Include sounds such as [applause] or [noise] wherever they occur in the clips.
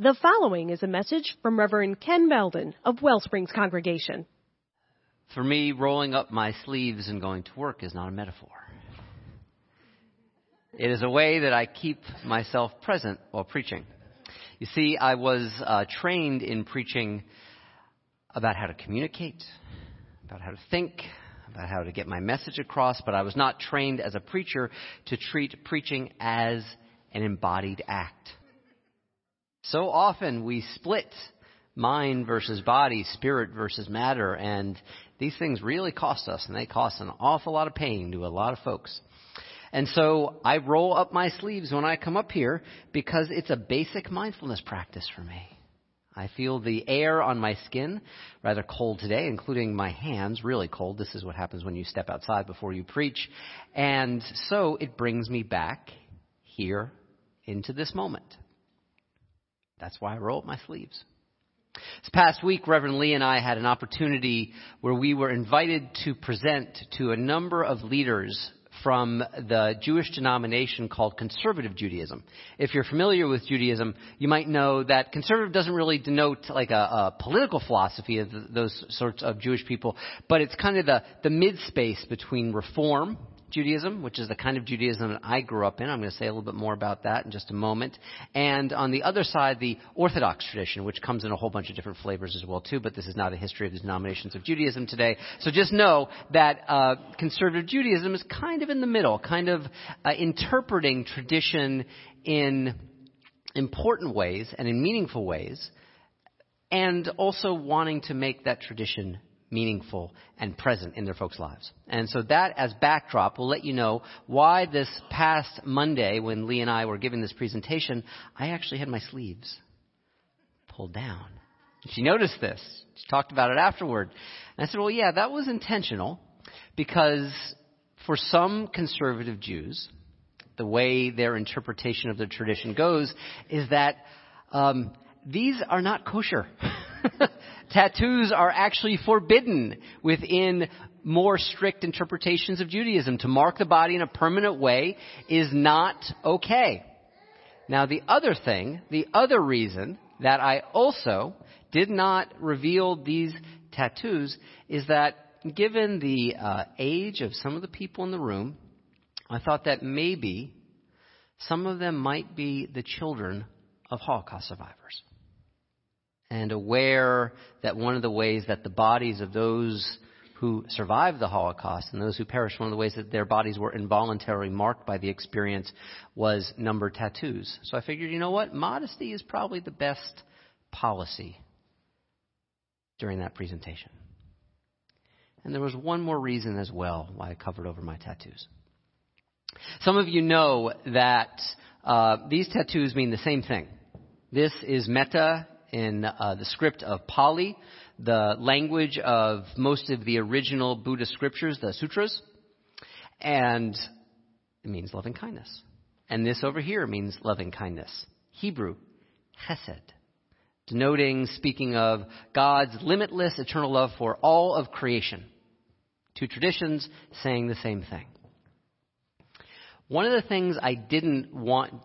The following is a message from Reverend Ken Beldon of Wellsprings Congregation. For me, rolling up my sleeves and going to work is not a metaphor. It is a way that I keep myself present while preaching. You see, I was uh, trained in preaching about how to communicate, about how to think, about how to get my message across, but I was not trained as a preacher to treat preaching as an embodied act. So often we split mind versus body, spirit versus matter, and these things really cost us, and they cost an awful lot of pain to a lot of folks. And so I roll up my sleeves when I come up here because it's a basic mindfulness practice for me. I feel the air on my skin, rather cold today, including my hands, really cold. This is what happens when you step outside before you preach. And so it brings me back here into this moment. That's why I roll up my sleeves. This past week, Reverend Lee and I had an opportunity where we were invited to present to a number of leaders from the Jewish denomination called conservative Judaism. If you're familiar with Judaism, you might know that conservative doesn't really denote like a, a political philosophy of those sorts of Jewish people, but it's kind of the, the mid space between reform Judaism, which is the kind of Judaism that I grew up in. I'm going to say a little bit more about that in just a moment. And on the other side, the Orthodox tradition, which comes in a whole bunch of different flavors as well too. But this is not a history of the denominations of Judaism today. So just know that uh, conservative Judaism is kind of in the middle, kind of uh, interpreting tradition in important ways and in meaningful ways, and also wanting to make that tradition meaningful and present in their folks' lives. And so that as backdrop will let you know why this past Monday when Lee and I were giving this presentation, I actually had my sleeves pulled down. She noticed this. She talked about it afterward. And I said, well, yeah, that was intentional because for some conservative Jews, the way their interpretation of the tradition goes is that um, these are not kosher. [laughs] tattoos are actually forbidden within more strict interpretations of Judaism. To mark the body in a permanent way is not okay. Now the other thing, the other reason that I also did not reveal these tattoos is that given the uh, age of some of the people in the room, I thought that maybe some of them might be the children of Holocaust survivors and aware that one of the ways that the bodies of those who survived the Holocaust and those who perished, one of the ways that their bodies were involuntarily marked by the experience was number tattoos. So I figured, you know what? Modesty is probably the best policy during that presentation. And there was one more reason as well why I covered over my tattoos. Some of you know that uh, these tattoos mean the same thing. This is metta in uh, the script of Pali, the language of most of the original Buddhist scriptures, the sutras, and it means loving kindness. And this over here means loving kindness. Hebrew, chesed, denoting, speaking of God's limitless eternal love for all of creation. Two traditions saying the same thing. One of the things I didn't want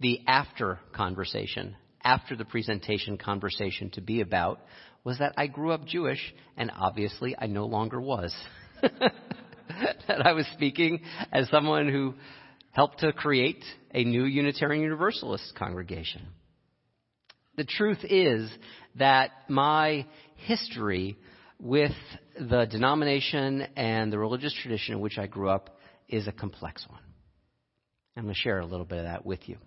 the after conversation after the presentation conversation to be about was that I grew up Jewish, and obviously I no longer was. [laughs] that I was speaking as someone who helped to create a new Unitarian Universalist congregation. The truth is that my history with the denomination and the religious tradition in which I grew up is a complex one. I'm going to share a little bit of that with you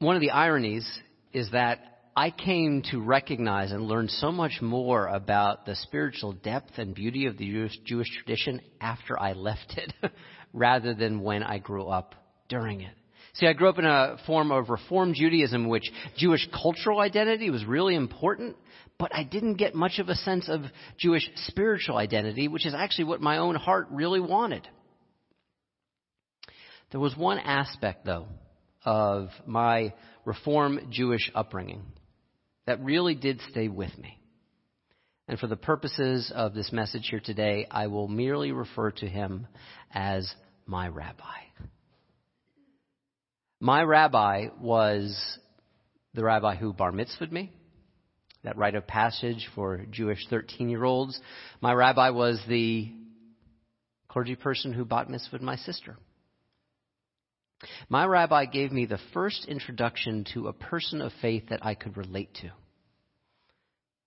one of the ironies is that I came to recognize and learn so much more about the spiritual depth and beauty of the Jewish, Jewish tradition after I left it [laughs] rather than when I grew up during it. See, I grew up in a form of Reform Judaism, which Jewish cultural identity was really important, but I didn't get much of a sense of Jewish spiritual identity, which is actually what my own heart really wanted. There was one aspect, though, of my Reform Jewish upbringing that really did stay with me. And for the purposes of this message here today, I will merely refer to him as my rabbi. My rabbi was the rabbi who bar mitzvahed me, that rite of passage for Jewish 13 year olds. My rabbi was the clergy person who bat mitzvahed my sister. My rabbi gave me the first introduction to a person of faith that I could relate to.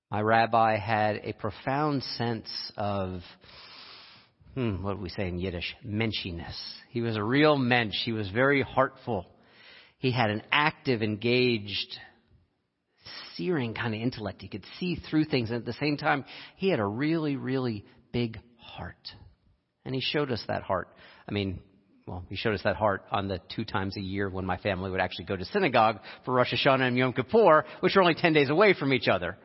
My rabbi had a profound sense of, hmm, what do we say in Yiddish? Menschiness. He was a real mensch. He was very heartful. He had an active, engaged, searing kind of intellect. He could see through things. And at the same time, he had a really, really big heart. And he showed us that heart. I mean, well, he showed us that heart on the two times a year when my family would actually go to synagogue for Rosh Hashanah and Yom Kippur, which were only 10 days away from each other.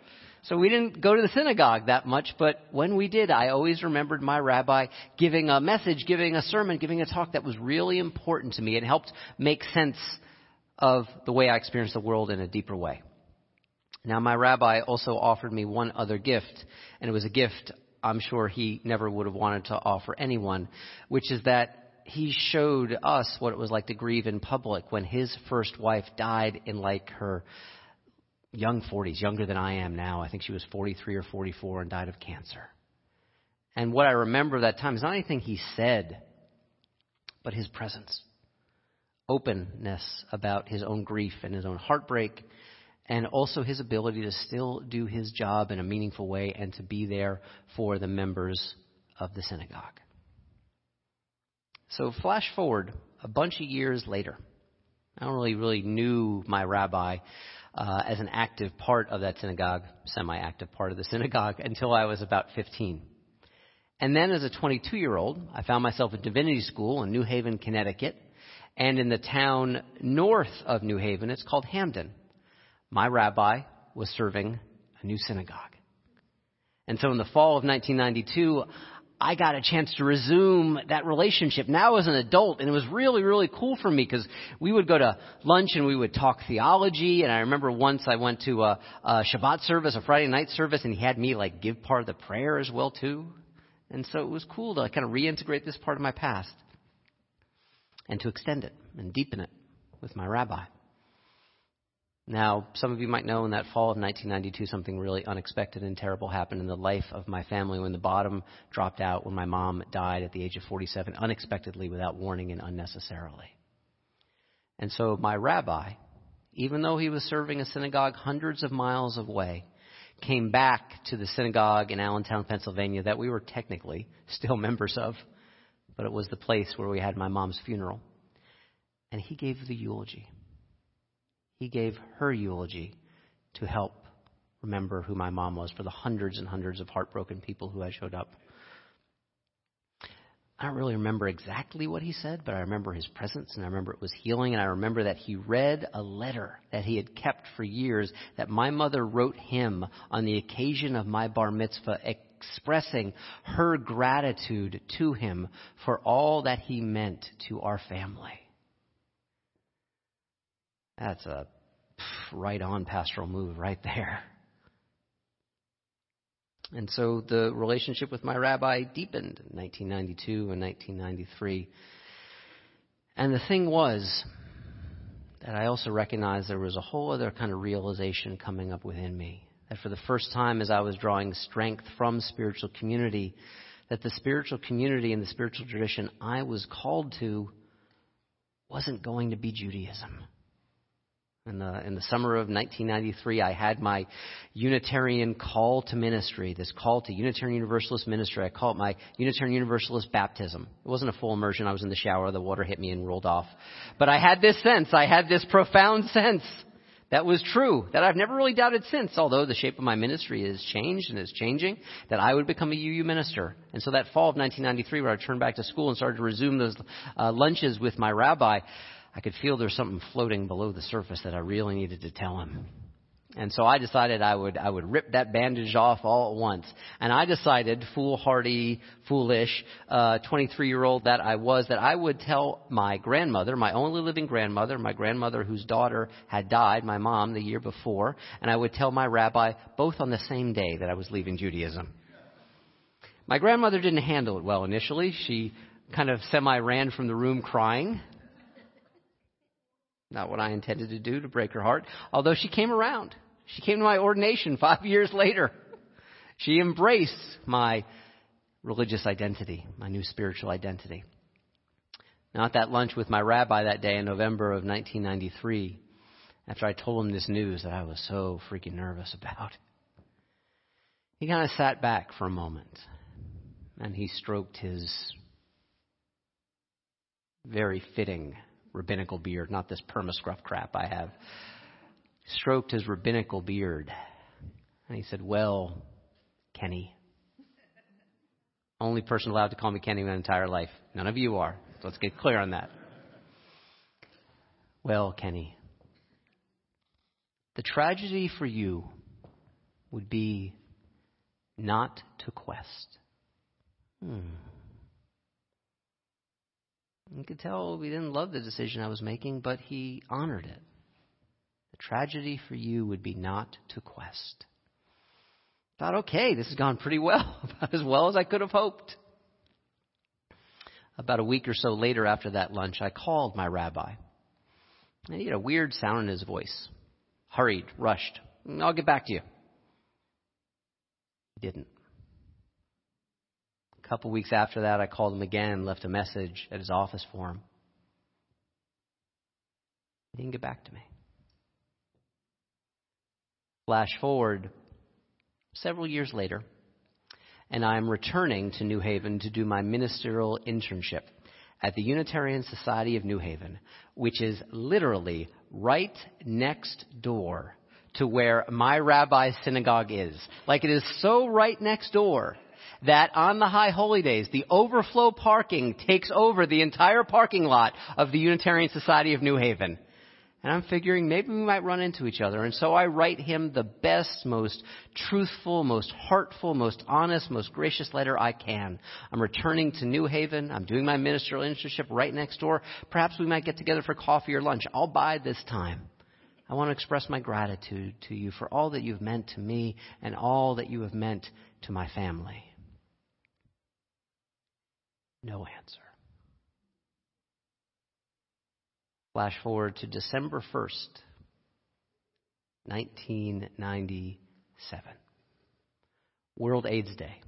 So we didn't go to the synagogue that much, but when we did, I always remembered my rabbi giving a message, giving a sermon, giving a talk that was really important to me. It helped make sense of the way I experienced the world in a deeper way. Now, my rabbi also offered me one other gift, and it was a gift I'm sure he never would have wanted to offer anyone, which is that he showed us what it was like to grieve in public when his first wife died in like her young 40s, younger than I am now. I think she was 43 or 44 and died of cancer. And what I remember of that time is not anything he said, but his presence. Openness about his own grief and his own heartbreak, and also his ability to still do his job in a meaningful way and to be there for the members of the synagogue. So flash forward a bunch of years later. I don't really really knew my rabbi uh, as an active part of that synagogue, semi-active part of the [laughs] synagogue, until I was about 15. And then, as a 22-year-old, I found myself at divinity school in New Haven, Connecticut, and in the town north of New Haven, it's called Hamden. My rabbi was serving a new synagogue. And so in the fall of 1992, I got a chance to resume that relationship now as an adult, and it was really, really cool for me because we would go to lunch and we would talk theology. And I remember once I went to a, a Shabbat service, a Friday night service, and he had me like give part of the prayer as well too. And so it was cool to kind of reintegrate this part of my past and to extend it and deepen it with my rabbi. Now, some of you might know in that fall of 1992, something really unexpected and terrible happened in the life of my family when the bottom dropped out when my mom died at the age of 47, unexpectedly, without warning, and unnecessarily. And so my rabbi, even though he was serving a synagogue hundreds of miles away, came back to the synagogue in Allentown, Pennsylvania, that we were technically still [laughs] members of, but it was the place where we had my mom's funeral. And he gave the eulogy he gave her eulogy to help remember who my mom was for the hundreds and hundreds of heartbroken people who had showed up. I don't really remember exactly what he said, but I remember his presence and I remember it was healing and I remember that he read a letter that he had kept for years that my mother wrote him on the occasion of my bar mitzvah expressing her gratitude to him for all that he meant to our family. That's a right on pastoral move right there. And so the relationship with my rabbi deepened in 1992 and 1993. And the thing was that I also recognized there was a whole other kind of realization coming up within me. That for the first time, as I was drawing strength from spiritual community, that the spiritual community and the spiritual tradition I was called to wasn't going to be Judaism. In the, in the summer of 1993, I had my Unitarian call to ministry, this call to Unitarian Universalist ministry. I call it my Unitarian Universalist baptism. It wasn't a full immersion. I was in the shower. The water hit me and rolled off. But I had this sense. I had this profound sense that was true, that I've never really doubted since, although the shape of my ministry has changed and is changing, that I would become a UU minister. And so that fall of 1993, when I turned back to school and started to resume those uh, lunches with my rabbi, I could feel there's something floating below the surface that I really needed to tell him. And so I decided I would I would rip that bandage off all at once. And I decided, foolhardy, foolish, 23 uh, year old that I was, that I would tell my grandmother, my only living grandmother, my grandmother whose daughter had died, my mom, the year before, and I would tell my rabbi both on the same day that I was leaving Judaism. My grandmother didn't handle it well initially. She kind of semi ran from the room crying. Not what I intended to do to break her heart, although she came around. She came to my ordination [laughs] five years later. She embraced my religious identity, my new spiritual identity. Now, at that lunch with my rabbi that day in November of 1993, after I told him this news that I was so freaking nervous about, he kind of sat back for a moment and he stroked his very fitting rabbinical beard, not this perma-scruff crap I have. Stroked his rabbinical beard. And he said, Well, Kenny. Only person allowed to call me Kenny my entire life. None of you are. So let's get clear on that. Well, Kenny, the tragedy for you would be not to quest. Hmm. You could tell he didn't love the decision I was making, but he honored it. The tragedy for you would be not to quest. Thought, okay, this has gone pretty well, [laughs] about as well as I could have hoped. About a week or so later after that lunch, I called my rabbi. And he had a weird sound in his voice. Hurried, rushed. I'll get back to you. He didn't. A couple weeks after that, I called him again, left a message at his office for him. He didn't get back to me. Flash forward several years later, and I am returning to New Haven to do my ministerial internship at the Unitarian Society of New Haven, which is literally right next door to where my rabbi's synagogue is. Like it is so right next door that on the high holy days, the overflow parking takes over the entire parking lot of the Unitarian Society of New Haven. And I'm figuring maybe we might run into each other. And so I write him the best, most truthful, most heartful, most honest, most gracious letter I can. I'm returning to New Haven. I'm doing my ministerial internship right next door. Perhaps we might get together for coffee or lunch. I'll buy this time. I want to express my gratitude to you for all that you've meant to me and all that you have meant to my family. No answer. Flash forward to December 1st, 1997. World AIDS Day.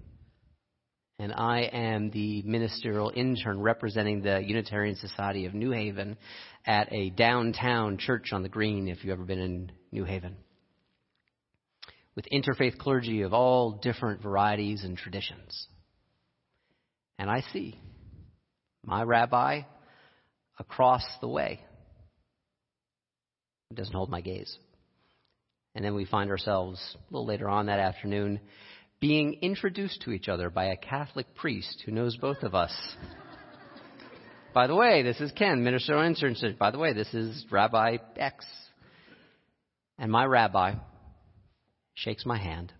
And I am the ministerial intern representing the Unitarian Society of New Haven at a downtown church on the green, if you've ever been in New Haven. With interfaith clergy of all different varieties and traditions. And I see my rabbi across the way. It doesn't hold my gaze. And then we find ourselves a little later on that afternoon being introduced to each other by a Catholic priest who knows both of us. [laughs] by the way, this is Ken, minister of internship. By the way, this is Rabbi X. And my rabbi shakes my hand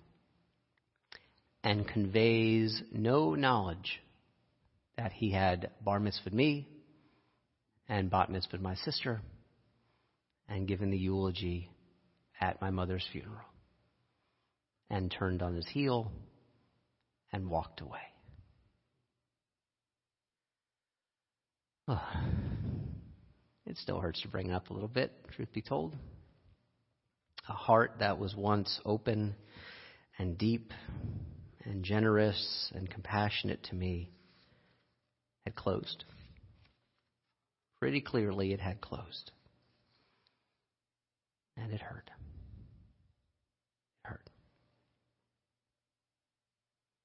and conveys no knowledge that he had bar mitzvahed me and bat mitzvahed my sister and given the eulogy at my mother's funeral and turned on his heel and walked away. [sighs] It still hurts to bring up a little bit, truth be told. A heart that was once open and deep and generous and compassionate to me had closed. Pretty clearly, it had closed. And it hurt. It hurt.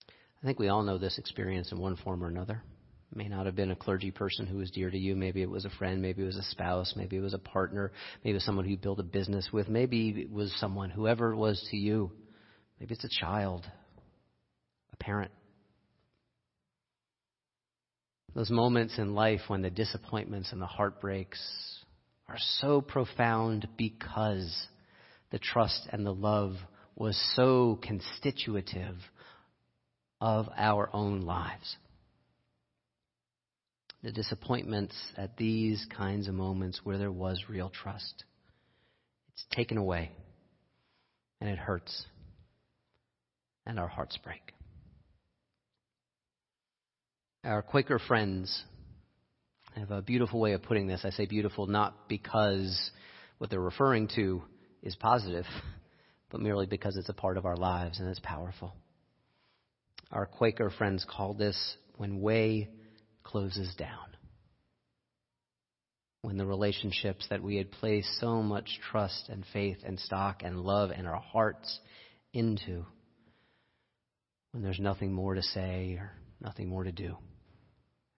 I think we all know this experience in one form or another. It may not have been a clergy person who was dear to you. Maybe it was a friend. Maybe it was a spouse. Maybe it was a partner. Maybe it was someone who you built a business with. Maybe it was someone, whoever it was to you. Maybe it's a child, a parent, those moments in life when the disappointments and the heartbreaks are so profound because the trust and the love was so constitutive of our own lives. The disappointments at these kinds of moments where there was real trust. It's taken away and it hurts and our hearts break. Our Quaker friends have a beautiful way of putting this. I say beautiful not because what they're referring to is positive, [laughs] but merely because it's a part of our lives and it's powerful. Our Quaker friends call this when way closes down. When the relationships that we had placed so much trust and faith and stock and love and our hearts into, when there's nothing more to say or nothing more to do.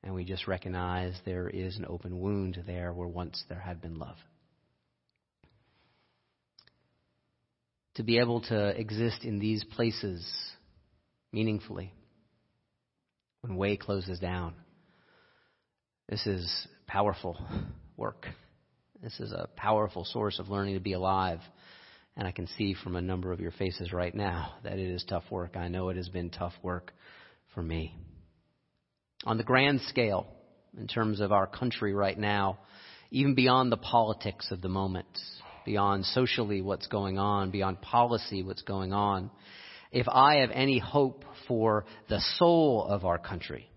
And we just recognize there is an open wound there where once there had been love. To be able to exist in these places meaningfully when way closes down. This is powerful work. This is a powerful source of learning to be alive. And I can see from a number of your faces right now that it is tough work. I know it has been tough work for me. On the grand scale, in terms of our country right now, even beyond the politics of the moment, beyond socially what's going on, beyond policy what's going on, if I have any hope for the soul of our country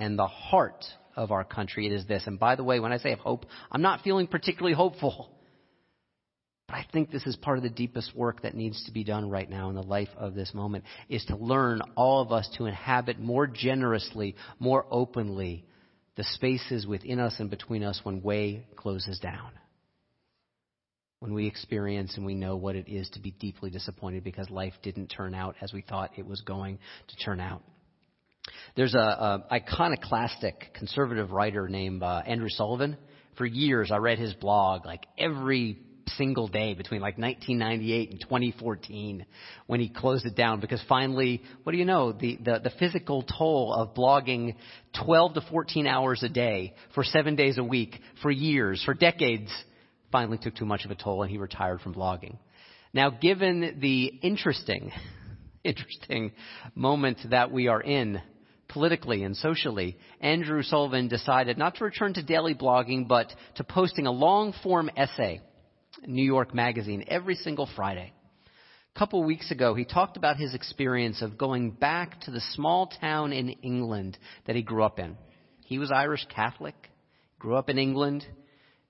and the heart of our country, it is this. And by the way, when I say hope, I'm not feeling particularly hopeful. But I think this is part of the deepest work that needs to be done right now in the life of this moment is to learn all of us to inhabit more generously, more openly the spaces within us and between us when way closes down when we experience and we know what it is to be deeply disappointed because life didn't turn out as we thought it was going to turn out. There's a, a iconoclastic conservative writer named uh, Andrew Sullivan. For years, I read his blog like every single day between like 1998 and 2014 when he closed it down because finally, what do you know, the, the, the physical toll of blogging 12 to 14 hours a day for seven days a week for years, for decades, finally took too much of a toll and he retired from blogging. Now, given the interesting, [laughs] interesting moment that we are in politically and socially, Andrew Sullivan decided not to return to daily blogging, but to posting a long form essay New York Magazine every single Friday. A couple weeks ago, he talked about his experience of going back to the small town in England that he grew up in. He was Irish Catholic, grew up in England.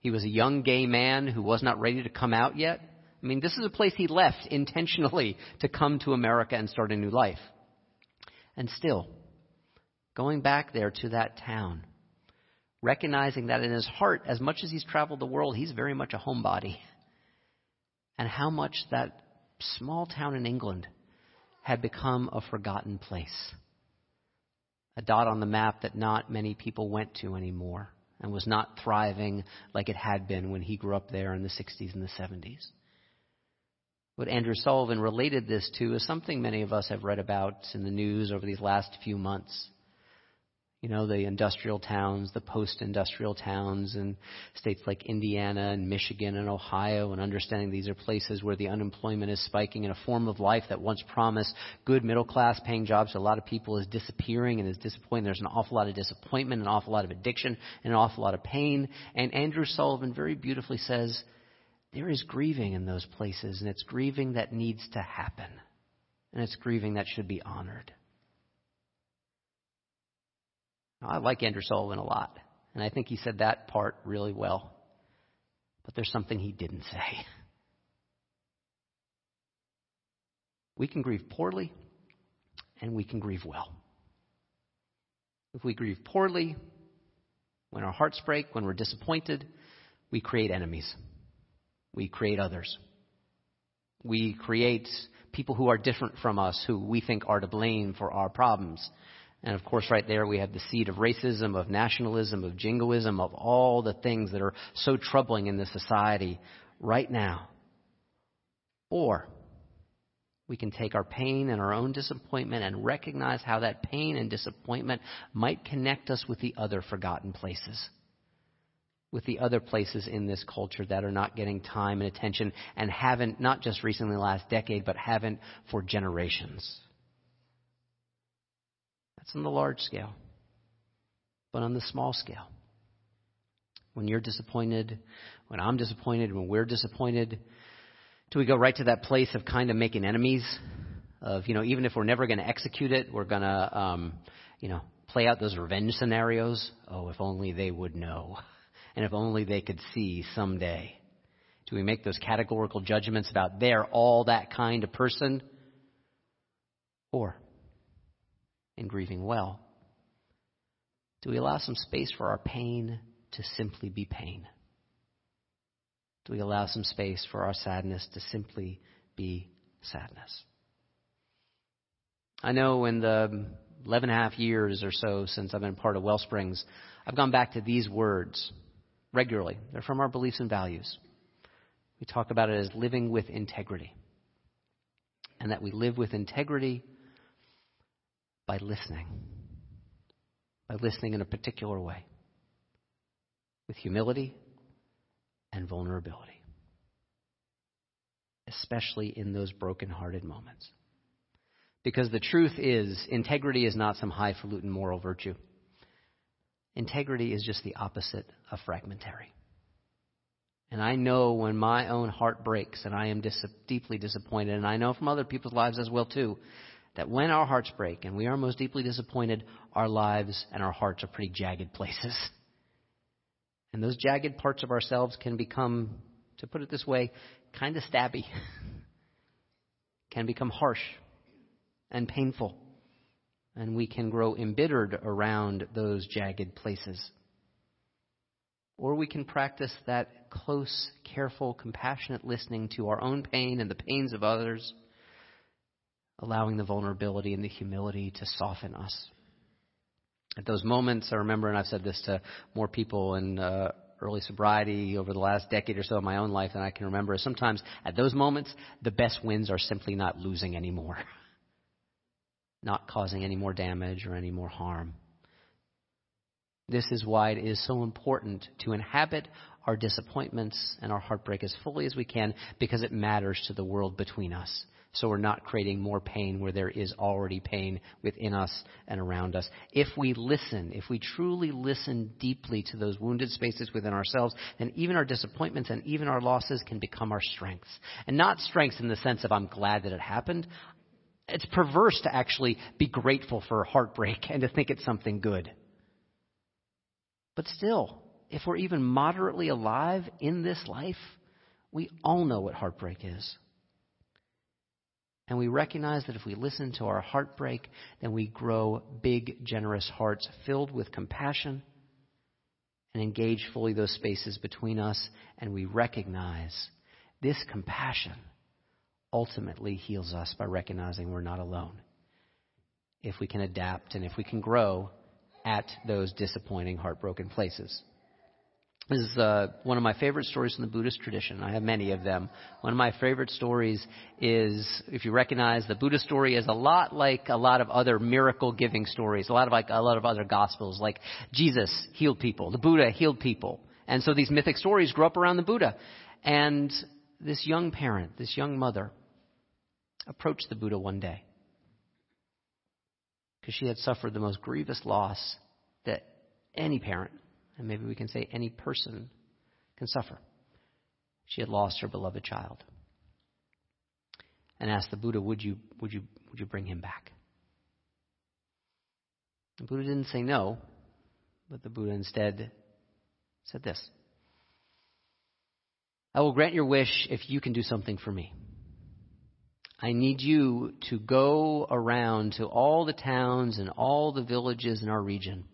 He was a young gay man who was not ready to come out yet. I mean, this is a place he left intentionally to come to America and start a new life. And still, going back there to that town, recognizing that in his heart, as much as he's traveled the world, he's very much a homebody. [laughs] And how much that small town in England had become a forgotten place. A dot on the map that not many people went to anymore and was not thriving like it had been when he grew up there in the 60s and the 70s. What Andrew Sullivan related this to is something many of us have read about in the news over these last few months you know, the industrial towns, the post industrial towns, and states like Indiana and Michigan and Ohio, and understanding these are places where the unemployment is spiking and a form of life that once promised good middle class paying jobs to a lot of people is disappearing and is disappointing. There's an awful lot of disappointment, an awful lot of addiction, and an awful lot of pain. And Andrew Sullivan very beautifully says, there is grieving in those places, and it's grieving that needs to happen. And it's grieving that should be honored. I like Andrew Sullivan a lot, and I think he said that part really well. But there's something he didn't say. We can grieve poorly, and we can grieve well. If we grieve poorly, when our hearts break, when we're disappointed, we create enemies. We create others. We create people who are different from us, who we think are to blame for our problems. And of course, right there we have the seed of racism, of nationalism, of jingoism, of all the things that are so troubling in this society right now. Or we can take our pain and our own disappointment and recognize how that pain and disappointment might connect us with the other forgotten places. With the other places in this culture that are not getting time and attention and haven't, not just recently last decade, but haven't for generations. That's on the large scale. But on the small scale, when you're disappointed, when I'm disappointed, when we're disappointed, do we go right to that place of kind of making enemies? Of, you know, even if we're never going to execute it, we're going to, um, you know, play out those revenge scenarios? Oh, if only they would know. And if only they could see someday. Do we make those categorical judgments about they're all that kind of person? Or, in grieving well, do we allow some space for our pain to simply be pain? Do we allow some space for our sadness to simply be sadness? I know in the 11 and a half years or so since I've been part of Wellsprings, I've gone back to these words regularly. They're from our beliefs and values. We talk about it as living with integrity. And that we live with integrity by listening. By listening in a particular way. With humility and vulnerability. Especially in those broken-hearted moments. Because the truth is, integrity is not some highfalutin moral virtue. Integrity is just the opposite of fragmentary. And I know when my own heart breaks and I am dis- deeply disappointed, and I know from other people's lives as well too, that when our hearts break and we are most deeply disappointed, our lives and our hearts are pretty jagged places. [laughs] And those jagged parts of ourselves can become, to put it this way, kind of stabby, [laughs] can become harsh and painful. And we can grow embittered around those jagged places. Or we can practice that close, careful, compassionate listening to our own pain and the pains of others, allowing the vulnerability and the humility to soften us. At those moments, I remember, and I've said this to more people in uh, early sobriety over the last decade or so of my own life than I can remember, sometimes at those moments, the best wins are simply not losing anymore. [laughs] not causing any more damage or any more harm. This is why it is so important to inhabit our disappointments and our heartbreak as fully as we can because it matters to the world between us. So we're not creating more pain where there is already pain within us and around us. If we listen, if we truly listen deeply to those wounded spaces within ourselves, then even our disappointments and even our losses can become our strengths. And not strengths in the sense of I'm glad that it happened. It's perverse to actually be grateful for heartbreak and to think it's something good. But still, if we're even moderately alive in this life, we all know what heartbreak is. And we recognize that if we listen to our heartbreak, then we grow big, generous hearts filled with compassion and engage fully those spaces between us. And we recognize this compassion ultimately heals us by recognizing we're not alone. If we can adapt and if we can grow at those disappointing, heartbroken places. This is uh, one of my favorite stories from the Buddhist tradition. I have many of them. One of my favorite stories is, if you recognize, the Buddha story is a lot like a lot of other miracle giving stories, a lot of like a lot of other gospels, like Jesus healed people, the Buddha healed people, and so these mythic stories grew up around the Buddha. And this young parent, this young mother, approached the Buddha one day because she had suffered the most grievous loss that any parent, and maybe we can say any person, can suffer. She had lost her beloved child and asked the Buddha, Would you, would you, would you bring him back? The Buddha didn't say no, but the Buddha instead said this I will grant your wish if you can do something for me. I need you to go around to all the towns and all the villages in our region.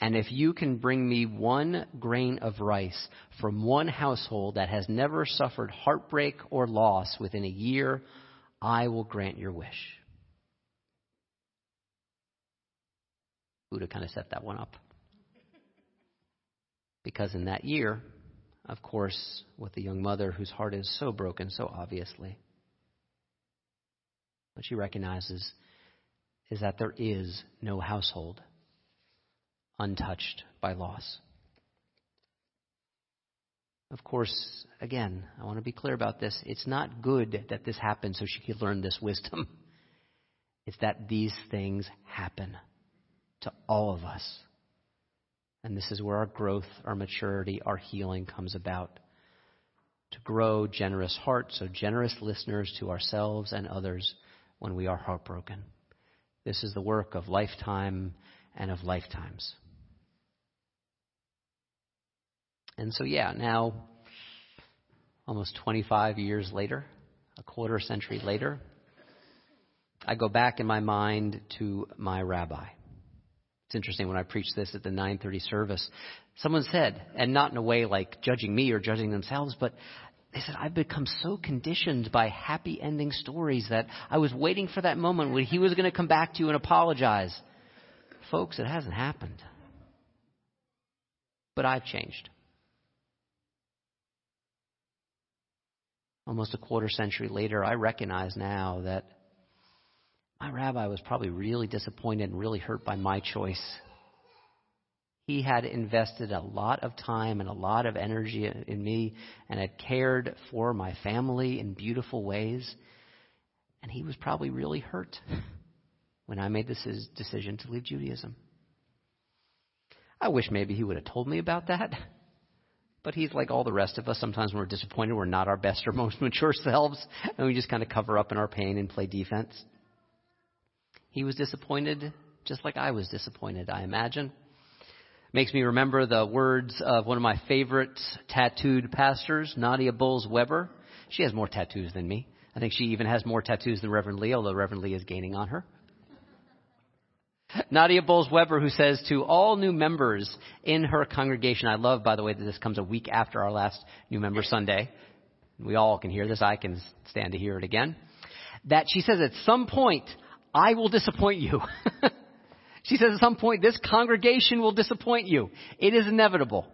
And if you can bring me one grain of rice from one household that has never suffered heartbreak or loss within a year, I will grant your wish. Buddha kind of set that one up. Because in that year, of course, with the young mother whose heart is so broken so obviously, what she recognizes is that there is no household untouched by loss. Of course, again, I want to be clear about this. It's not good that this happened so she could learn this wisdom. [laughs] It's that these things happen to all of us. And this is where our growth, our maturity, our healing comes about. To grow generous hearts, so generous listeners to ourselves and others when we are heartbroken. This is the work of lifetime and of lifetimes. And so, yeah, now, almost 25 years later, a quarter century later, I go back in my mind to my rabbi. It's interesting when I preached this at the 9:30 service. Someone said, and not in a way like judging me or judging themselves, but they said, I've become so conditioned by happy ending stories that I was waiting for that moment when he was going to come back to you and apologize. Folks, it hasn't happened. But I've changed. Almost a quarter century later, I recognize now that my rabbi was probably really disappointed and really hurt by my choice he had invested a lot of time and a lot of energy in me and had cared for my family in beautiful ways. And he was probably really hurt [laughs] when I made this decision to leave Judaism. I wish maybe he would have told me about that. [laughs] But he's like all the rest of us. Sometimes when we're disappointed, we're not our best or [laughs] most mature selves, and we just kind of cover up in our pain and play defense. He was disappointed just like I was disappointed, I imagine. Makes me remember the words of one of my favorite tattooed pastors, Nadia Bolz-Weber. She has more tattoos than me. I think she even has more tattoos than Reverend Lee, although Reverend Lee is gaining on her. [laughs] Nadia Bolz-Weber, who says to all new members in her congregation, I love, by the way, that this comes a week after our last New Member Sunday. We all can hear this. I can stand to hear it again. That she says, at some point, I will disappoint you. [laughs] She says at some point, this congregation will disappoint you. It is inevitable.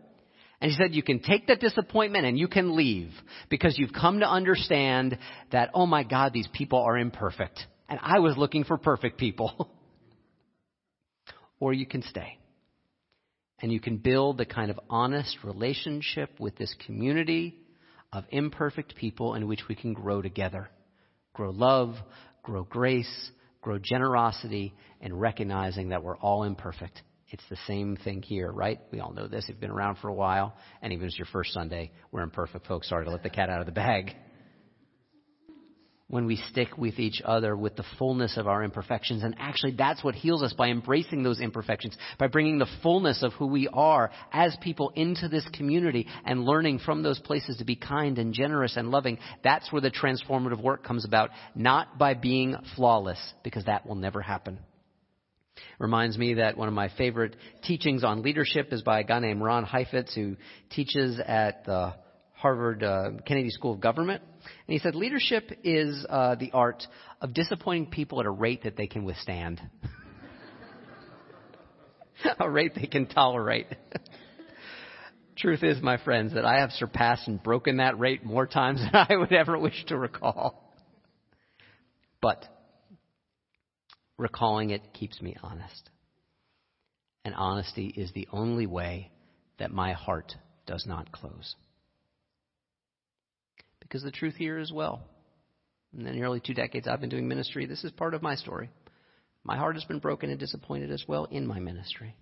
And she said, you can take that disappointment and you can leave because you've come to understand that, oh my God, these people are imperfect. And I was looking for perfect people. [laughs] or you can stay. And you can build the kind of honest relationship with this community of imperfect people in which we can grow together. Grow love, grow grace, grow generosity and recognizing that we're all imperfect. It's the same thing here, right? We all know this. You've been around for a while, and even if it's your first Sunday, we're imperfect folks. Sorry to let the cat out of the bag when we stick with each other with the fullness of our imperfections. And actually, that's what heals us by embracing those imperfections, by bringing the fullness of who we are as people into this community and learning from those places to be kind and generous and loving. That's where the transformative work comes about, not by being flawless, because that will never happen. Reminds me that one of my favorite teachings on leadership is by a guy named Ron Heifetz, who teaches at the Harvard uh, Kennedy School of Government. And he said, leadership is uh, the art of disappointing people at a rate that they can withstand, [laughs] a rate they can tolerate. [laughs] Truth is, my friends, that I have surpassed and broken that rate more times [laughs] than I would ever wish to recall. But recalling it keeps me honest. And honesty is the only way that my heart does not close. Because the truth here is well. In the nearly two decades I've been doing ministry, this is part of my story. My heart has been broken and disappointed as well in my ministry.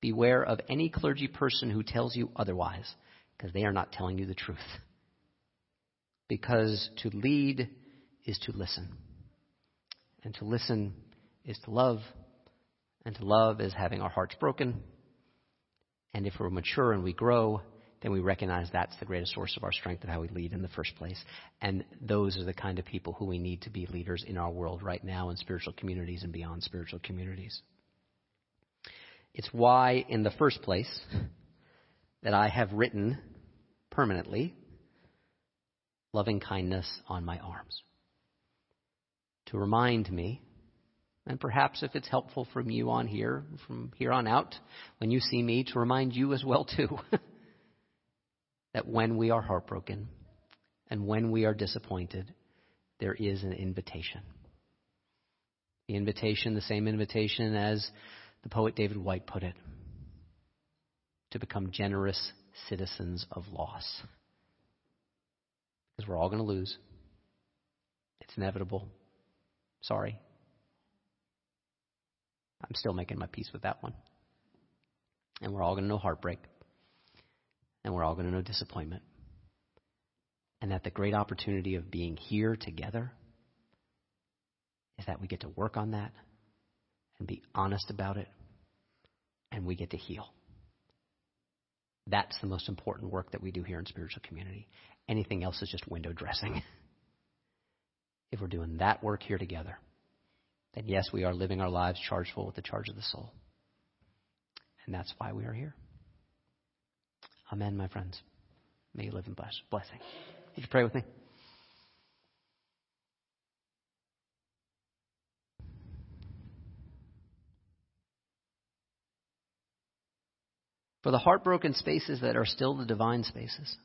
Beware of any clergy person who tells you otherwise, because they are not telling you the truth. Because to lead is to listen. And to listen is to love. And to love is having our hearts broken. And if we're mature and we grow, then we recognize that's the greatest source of our strength and how we lead in the first place. And those are the kind of people who we need to be leaders in our world right now in spiritual communities and beyond spiritual communities. It's why, in the first place, that I have written permanently loving kindness on my arms. To remind me, and perhaps if it's helpful from you on here, from here on out, when you see me, to remind you as well too. [laughs] that when we are heartbroken and when we are disappointed, there is an invitation. The invitation, the same invitation as the poet David Whyte put it to become generous citizens of loss. Because we're all going to lose. It's inevitable. Sorry. I'm still making my peace with that one. And we're all going to know heartbreak and we're all going to know disappointment. And that the great opportunity of being here together is that we get to work on that and be honest about it and we get to heal. That's the most important work that we do here in spiritual community. Anything else is just window dressing. [laughs] if we're doing that work here together, then yes, we are living our lives charged full with the charge of the soul. And that's why we are here. Amen, my friends. May you live in blessing. Would you pray with me? For the heartbroken spaces that are still the divine spaces.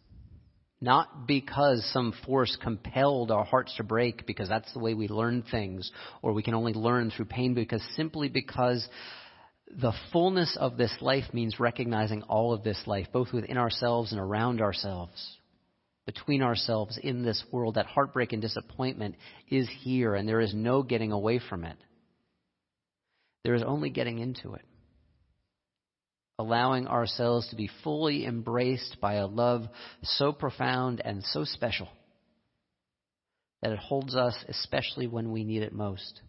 Not because some force compelled our hearts to break, because that's the way we learn things, or we can only learn through pain, because simply because the fullness of this life means recognizing all of this life, both within ourselves and around ourselves, between ourselves in this world. That heartbreak and disappointment is here, and there is no getting away from it. There is only getting into it allowing ourselves to be fully embraced by a love so profound and so special that it holds us especially when we need it most.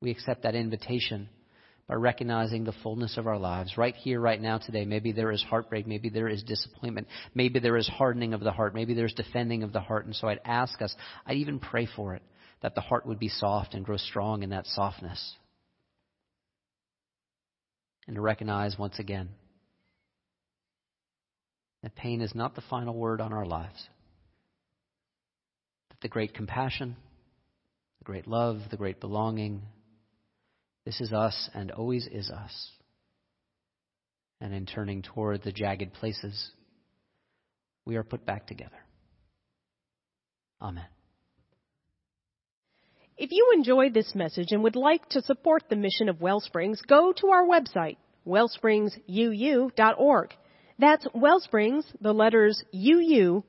We accept that invitation by recognizing the fullness of our lives right here, right now, today. Maybe there is heartbreak. Maybe there is disappointment. Maybe there is hardening of the heart. Maybe there's defending of the heart. And so I'd ask us, I'd even pray for it, that the heart would be soft and grow strong in that softness and to recognize once again that pain is not the final word on our lives. That the great compassion, the great love, the great belonging, this is us and always is us. And in turning toward the jagged places, we are put back together. Amen. If you enjoyed this message and would like to support the mission of Wellsprings, go to our website, wellspringsuu.org. That's Wellsprings, the letters uu.org.